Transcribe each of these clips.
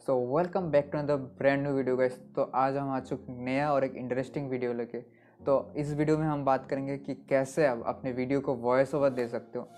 So welcome back to the brand new video guys तो आज हम आ चुके नया और एक इंटरेस्टिंग वीडियो लेके। तो इस वीडियो में हम बात करेंगे कि कैसे आप अपने वीडियो को वॉइस ओवर दे सकते हो।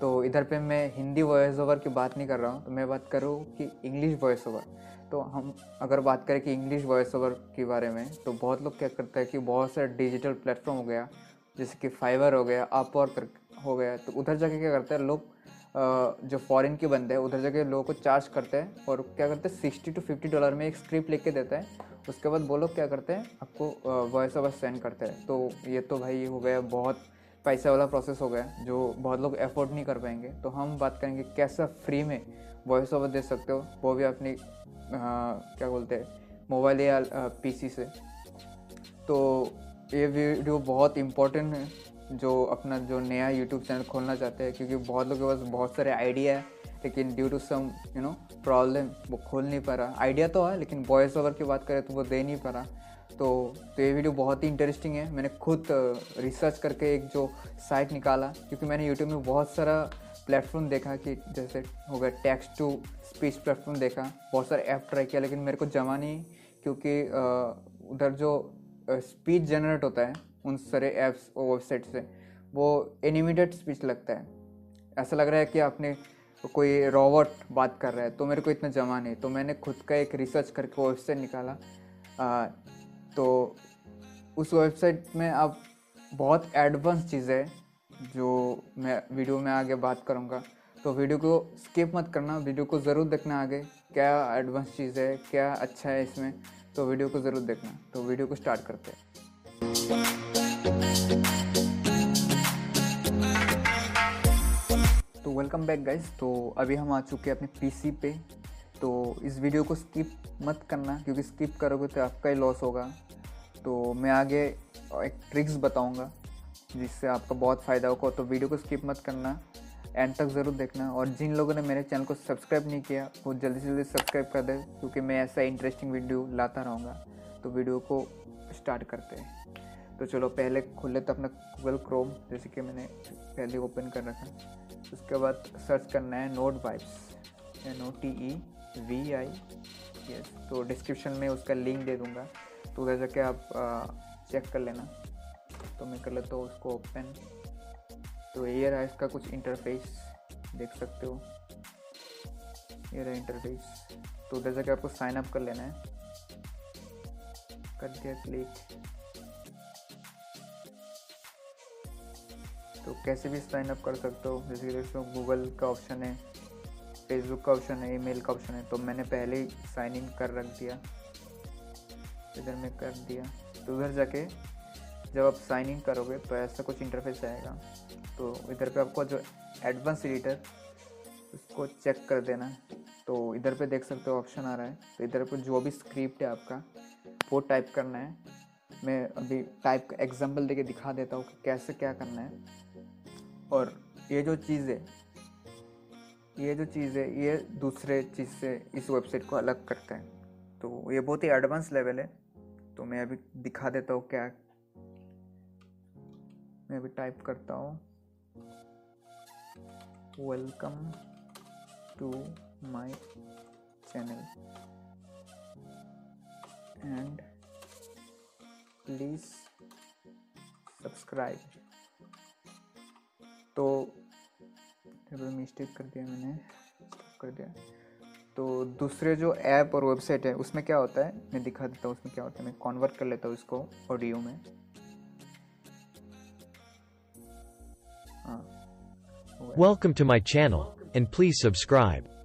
तो इधर पे मैं हिंदी वॉइस ओवर की बात नहीं कर रहा हूँ तो मैं बात करूँ कि इंग्लिश वॉइस ओवर तो हम अगर बात करें कि इंग्लिश वॉइस ओवर के बारे में तो बहुत लोग क्या करते हैं कि बहुत सारे डिजिटल प्लेटफॉर्म हो गया, जैसे कि फाइवर हो गया अपवर्क हो गया तो उधर जाके क्या करते हैं लोग जो फॉरेन के बंदे हैं, उधर जगह लोगों को चार्ज करते हैं और क्या करते हैं सिक्सटी टू फिफ्टी डॉलर में एक स्क्रिप्ट लेके देते हैं। उसके बाद वो लोग क्या करते हैं, आपको वॉइस ओवर सेंड करते हैं। तो ये तो भाई हो गया बहुत पैसे वाला प्रोसेस हो गया, जो बहुत लोग अफोर्ड नहीं कर पाएँगे। तो हम बात करेंगे कैसा फ्री में वॉइस ओवर दे सकते हो, वो भी अपनी क्या बोलते हैं मोबाइल या पीसी से। तो ये वीडियो बहुत इम्पोर्टेंट है। जो अपना जो नया यूट्यूब चैनल खोलना चाहते हैं, क्योंकि बहुत लोगों के पास बहुत सारे आइडिया है, लेकिन due to some you know problem वो खोल नहीं पा रहा आइडिया तो है, लेकिन वॉइस ओवर की बात करें तो वो दे नहीं पा रहा तो तो ये वीडियो बहुत ही इंटरेस्टिंग है। मैंने खुद रिसर्च करके एक जो साइट निकाला, क्योंकि मैंने यूट्यूब में बहुत सारा प्लेटफॉर्म देखा कि जैसे हो गया टेक्स्ट टू स्पीच प्लेटफॉर्म देखा, बहुत सारे ऐप ट्राई किया, लेकिन मेरे को जमा नहीं, क्योंकि उधर जो स्पीच जनरेट होता है उन सारे ऐप्स और वेबसाइट से वो एनिमेटेड स्पीच लगता है। ऐसा लग रहा है कि आपने कोई रॉबोट बात कर रहा है तो मेरे को इतना जमा नहीं तो मैंने खुद का एक रिसर्च करके वेबसाइट निकाला। आ, तो उस वेबसाइट में अब बहुत एडवांस चीज़ें जो मैं वीडियो में आगे बात करूँगा। तो वीडियो को स्किप मत करना वीडियो को ज़रूर देखना आगे क्या एडवांस चीज़ है क्या अच्छा है इसमें तो वीडियो को ज़रूर देखना। तो वीडियो को स्टार्ट करते हैं। वेलकम बैक गाइस तो अभी हम आ चुके हैं अपने पीसी पे। तो इस वीडियो को स्किप मत करना, क्योंकि स्किप करोगे तो आपका ही लॉस होगा। तो मैं आगे एक ट्रिक्स बताऊँगा, जिससे आपका बहुत फ़ायदा होगा। तो वीडियो को स्किप मत करना एंड तक ज़रूर देखना। और जिन लोगों ने मेरे चैनल को सब्सक्राइब नहीं किया, वो जल्दी से जल्दी सब्सक्राइब कर दे, क्योंकि मैं ऐसा इंटरेस्टिंग वीडियो लाता रहूँगा। तो वीडियो को स्टार्ट करते हैं। तो चलो, पहले खोले तो अपना गूगल क्रोम जैसे कि मैंने पहले ओपन कर रखा। उसके बाद सर्च करना है Notevibes N O T E V I S तो डिस्क्रिप्शन में उसका लिंक दे दूँगा। तो उधर जाके आप चेक कर लेना। तो मैं कर लेता हूँ उसको ओपन तो ये रहा इसका कुछ इंटरफेस देख सकते हो। ये रहा इंटरफेस तो उधर जाके आपको साइन अप कर लेना है। कर दिया क्लिक तो कैसे भी साइन अप कर सकते हो। जैसे कि दोस्तों गूगल का ऑप्शन है फेसबुक का ऑप्शन है ईमेल का ऑप्शन है तो मैंने पहले ही साइन इन कर रख दिया। इधर में कर दिया। तो उधर जाके जब आप साइन इन करोगे तो ऐसा कुछ इंटरफेस आएगा। तो इधर पे आपको जो एडवांस एडिटर उसको चेक कर देना। तो इधर पे देख सकते हो ऑप्शन आ रहा है। तो इधर पे जो भी स्क्रिप्ट है आपका, वो टाइप करना है। मैं अभी टाइप का एग्ज़ाम्पल देके दिखा देता हूँ कि कैसे क्या करना है। और ये जो चीज़ है ये जो चीज़ है ये दूसरे चीज़ से इस वेबसाइट को अलग करता है। तो ये बहुत ही एडवांस लेवल है। तो मैं अभी दिखा देता हूँ क्या, मैं अभी टाइप करता हूँ। Welcome to my channel and please subscribe तो मिस्टेक कर दिया मैंने कर दिया। तो दूसरे जो ऐप और वेबसाइट है उसमें क्या होता है? मैं दिखा देता हूँ उसमें क्या होता है। मैं कॉन्वर्ट कर लेता हूँ इसको ऑडियो में। Welcome to my channel, and please subscribe.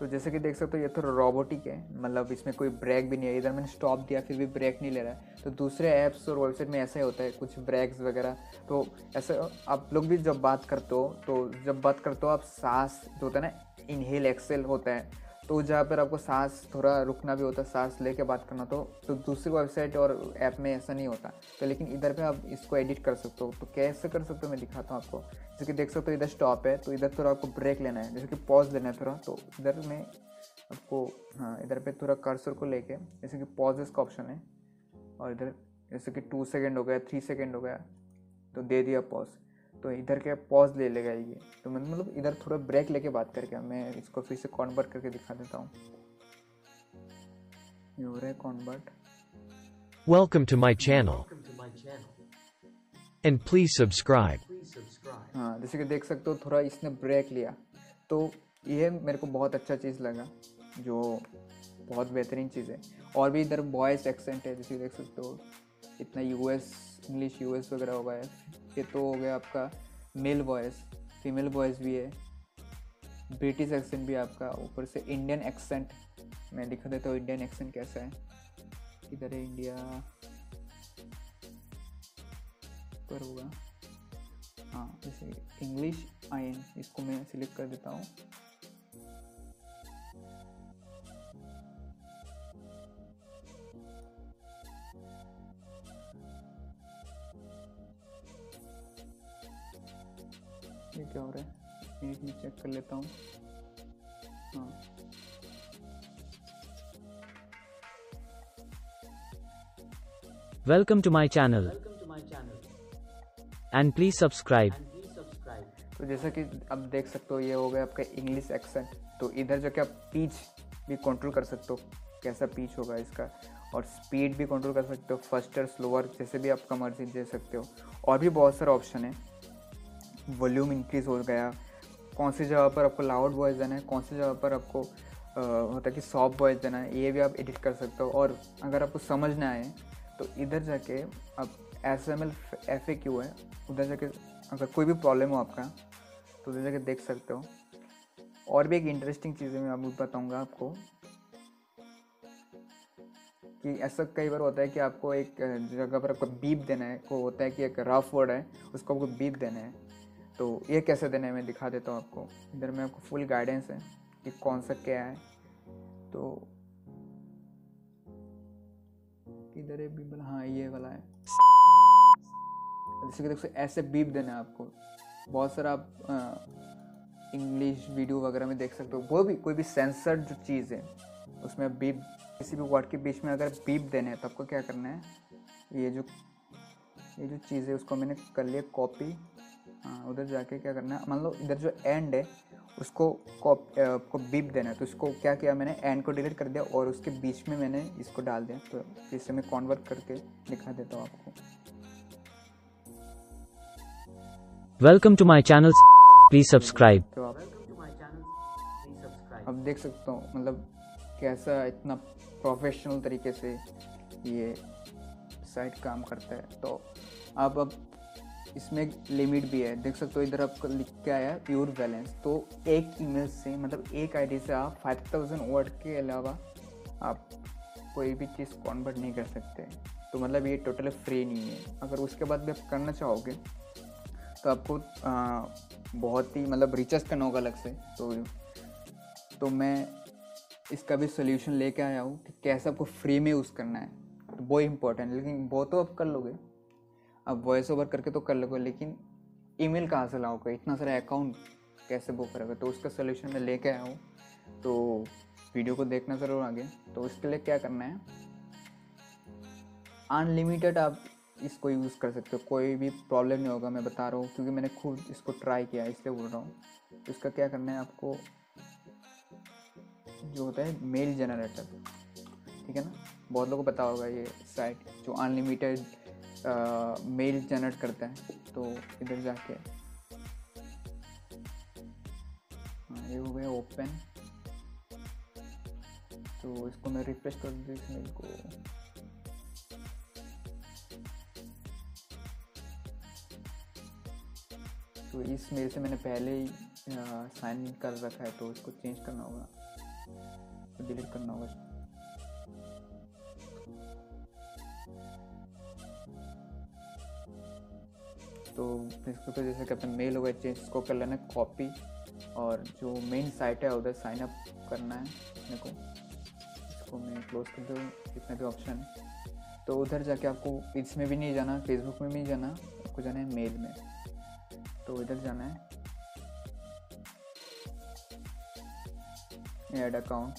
तो जैसे कि देख सकते हो, ये थोड़ा रोबोटिक है। मतलब इसमें कोई ब्रेक भी नहीं है। इधर मैंने स्टॉप दिया, फिर भी ब्रेक नहीं ले रहा है। तो दूसरे ऐप्स और वेबसाइट में ऐसा ही होता है, कुछ ब्रेक्स वगैरह। तो ऐसे आप लोग भी जब बात करते हो तो जब बात करते हो, आप सांस जो होता है ना इनहेल एक्सेल होता है। तो जहाँ पर आपको सांस थोड़ा रुकना भी होता है, सांस लेके बात करना तो तो दूसरी वेबसाइट और ऐप में ऐसा नहीं होता। तो लेकिन इधर पे आप इसको एडिट कर सकते हो। तो कैसे कर सकते हो मैं दिखाता हूँ आपको। जैसे कि देख सकते हो इधर स्टॉप है तो इधर थोड़ा आपको ब्रेक लेना है। जैसे कि पॉज लेना है थोड़ा तो इधर में आपको हाँ इधर पे थोड़ा कर्सर को लेके, जैसे कि पॉज का ऑप्शन है, और इधर जैसे कि टू सेकेंड हो गया, थ्री सेकेंड हो गया तो दे दिया पॉज। तो इधर के पॉज ले लेगा ये? तो मैं मतलब इधर थोड़ा ब्रेक लेके बात करके मैं इसको फिर से कॉन्वर्ट करके दिखा देता हूँ। ये हो रहा है convert Welcome to my channel. And please subscribe. हाँ जैसे कि देख सकते हो थोड़ा इसने ब्रेक लिया। तो ये मेरे को बहुत अच्छा चीज़ लगा जो बहुत बेहतरीन चीज़ है। और भी इधर वॉइस एक्सेंट है जैसे देख सकते हो इतना यूएस इंग्लिश यूएस वगैरह हो गया है। ये तो हो गया आपका मेल वॉइस फीमेल वॉइस भी है। ब्रिटिश एक्सेंट भी आपका, ऊपर से इंडियन एक्सेंट मैं दिखा देता हूँ इंडियन एक्सेंट कैसा है। इधर है इंडिया पर होगा। हाँ जैसे इंग्लिश आई इसको मैं सिलेक्ट कर देता हूँ। मिनट चेक कर लेता हूँ। हाँ। Welcome to my channel. And please subscribe तो जैसा कि आप देख सकते हो ये हो गया आपका इंग्लिश एक्सेंट तो इधर जो कि आप पीच भी कंट्रोल कर सकते हो कैसा पीच होगा इसका। और स्पीड भी कंट्रोल कर सकते हो फर्स्टर स्लोअर जैसे भी आपका मर्ज़ी दे सकते हो। और भी बहुत सारे ऑप्शन है। वॉल्यूम इंक्रीज हो गया कौन सी जगह पर आपको लाउड वॉइस देना है कौन सी जगह पर आपको अ, होता है कि सॉफ्ट वॉइस देना है ये भी आप एडिट कर सकते हो। और अगर आपको समझ ना आए तो इधर जाके आप S M L F A Q है उधर जाके अगर कोई भी प्रॉब्लम हो आपका तो उधर जाके देख सकते हो। और भी एक इंटरेस्टिंग चीज़ मैं आपको बताऊँगा आपको कि ऐसा कई बार होता है कि आपको एक जगह पर आपको बीप देना है को होता है कि एक रफ वर्ड है उसको आपको बीप देना है। तो ये कैसे देना मैं दिखा देता हूँ आपको। इधर में आपको फुल गाइडेंस है कि कौन सा क्या है। तो इधर है बीप हाँ ये वाला है। जैसे कि देखो, ऐसे बीप देना है आपको। बहुत सारा आप इंग्लिश वीडियो वगैरह में देख सकते हो। वो भी, कोई भी सेंसर जो चीज़ है, उसमें बीप किसी भी वर्ड के बीच में अगर बीप देने हैं तो आपको क्या करना है? ये जो ये जो चीज़ है, उसको मैंने कर लिया कॉपी हाँ उधर जाके क्या करना है? मान लो इधर जो एंड है उसको कॉप आपको बीप देना है। तो इसको क्या किया मैंने? एंड को डिलीट कर दिया और उसके बीच में मैंने इसको डाल दिया। तो फिर से मैं कॉन्वर्ट करके दिखा देता हूँ आपको। Welcome to my channel. Please subscribe. तो आप अब देख सकते हो मतलब कैसा इतना प्रोफेशनल तरीके से ये साइट काम करता है। तो आप अब इसमें लिमिट भी है। देख सकते हो इधर आपको लिख के आया है प्योर बैलेंस तो एक ईमेल से मतलब एक आईडी से आप 5000 वर्ड के अलावा आप कोई भी चीज़ कॉन्वर्ट नहीं कर सकते। तो मतलब ये टोटली फ्री नहीं है। अगर उसके बाद भी आप करना चाहोगे तो आपको आ, बहुत ही मतलब रिचार्ज करना होगा अलग से। तो तो मैं इसका भी सोल्यूशन लेके आया हूँ कि कैसे आपको फ्री में यूज़ करना है। तो वो इम्पोर्टेंट लेकिन वो तो आप कर लोगे। अब वॉइस ओवर करके तो कर लोगे, लेकिन ईमेल कहाँ से लाओगे? इतना सारा अकाउंट कैसे बुक करोगे? तो उसका सोल्यूशन मैं लेके आया हूँ। तो वीडियो को देखना ज़रूर आगे। तो उसके लिए क्या करना है? अनलिमिटेड आप इसको यूज़ कर सकते हो। कोई भी प्रॉब्लम नहीं होगा, मैं बता रहा हूँ, क्योंकि मैंने खुद इसको ट्राई किया इसलिए बोल रहा हूँ। तो इसका क्या करना है आपको? जो होता है मेल जनरेटर ठीक है ना? बहुत लोगों को पता होगा ये साइट जो अनलिमिटेड मेल जनरेट करता है तो इधर जाके हाँ ये हो गया ओपन तो इसको मैं रिफ्रेश कर दूँ, इस मेल को। तो इस मेल से मैंने पहले ही साइन कर रखा है तो इसको चेंज करना होगा। तो डिलीट करना होगा। तो इसको जैसे कि अपना मेल होगा चेंज इसको कर लेना है कॉपी और जो मेन साइट है, उधर साइन अप करना है अपने को। इसको मैं क्लोज कर दूँ जितने भी ऑप्शन है तो उधर जाके आपको इसमें भी नहीं जाना फेसबुक में भी नहीं जाना, आपको जाना है मेल में। तो इधर जाना है। एड अकाउंट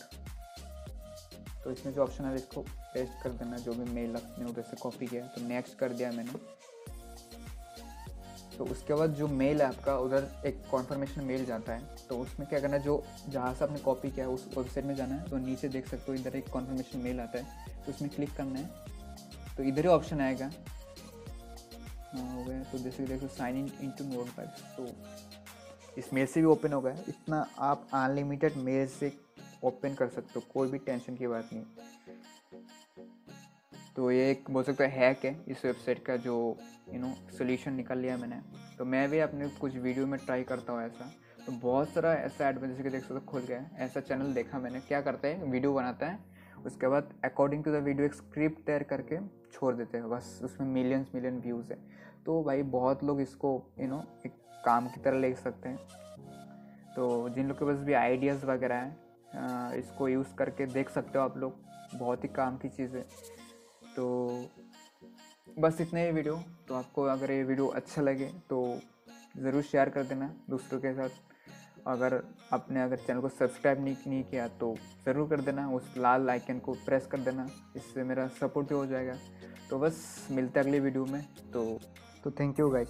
तो इसमें जो ऑप्शन है, इसको पेस्ट कर देना, जो भी मेल आपने उधर से कॉपी किया तो नेक्स्ट कर दिया मैंने। तो उसके बाद जो मेल है आपका, उधर एक कॉन्फर्मेशन मेल जाता है। तो उसमें क्या करना है, जो जहाँ से आपने कॉपी किया है, उस वेबसाइट में जाना है। तो नीचे देख सकते हो, इधर एक कॉन्फर्मेशन मेल आता है। तो उसमें क्लिक करना है। तो इधर ही ऑप्शन आएगा। हाँ हो गया। तो जैसे देखो sign in in to note five तो इस मेल से भी ओपन हो गया। इतना आप अनलिमिटेड मेल से ओपन कर सकते हो। कोई भी टेंशन की बात नहीं। तो ये एक बोल सकते हो हैक है, इस वेबसाइट का जो यू नो सोल्यूशन निकाल लिया मैंने। तो मैं भी अपने कुछ वीडियो में ट्राई करता हूँ ऐसा। तो बहुत सारा ऐसा एड जैसे कि देख सकते खुल गया ऐसा चैनल देखा मैंने। क्या करता है? वीडियो बनाता है। उसके बाद अकॉर्डिंग टू द वीडियो एक स्क्रिप्ट तैयार करके छोड़ देते हैं। बस उसमें मिलियंस मिलियन व्यूज़ है। तो भाई बहुत लोग इसको यू नो एक काम की तरह ले सकते हैं। तो जिन लोग के पास भी आइडियाज़ वगैरह हैं इसको यूज़ करके देख सकते हो आप लोग। बहुत ही काम की चीज़ है। तो बस इतना ही वीडियो तो आपको अगर ये वीडियो अच्छा लगे तो ज़रूर शेयर कर देना दूसरों के साथ। अगर आपने अगर चैनल को सब्सक्राइब नहीं नहीं किया तो ज़रूर कर देना। उस लाल आइकन को प्रेस कर देना। इससे मेरा सपोर्ट भी हो जाएगा। तो बस, मिलते अगले वीडियो में। तो तो थैंक यू गाइस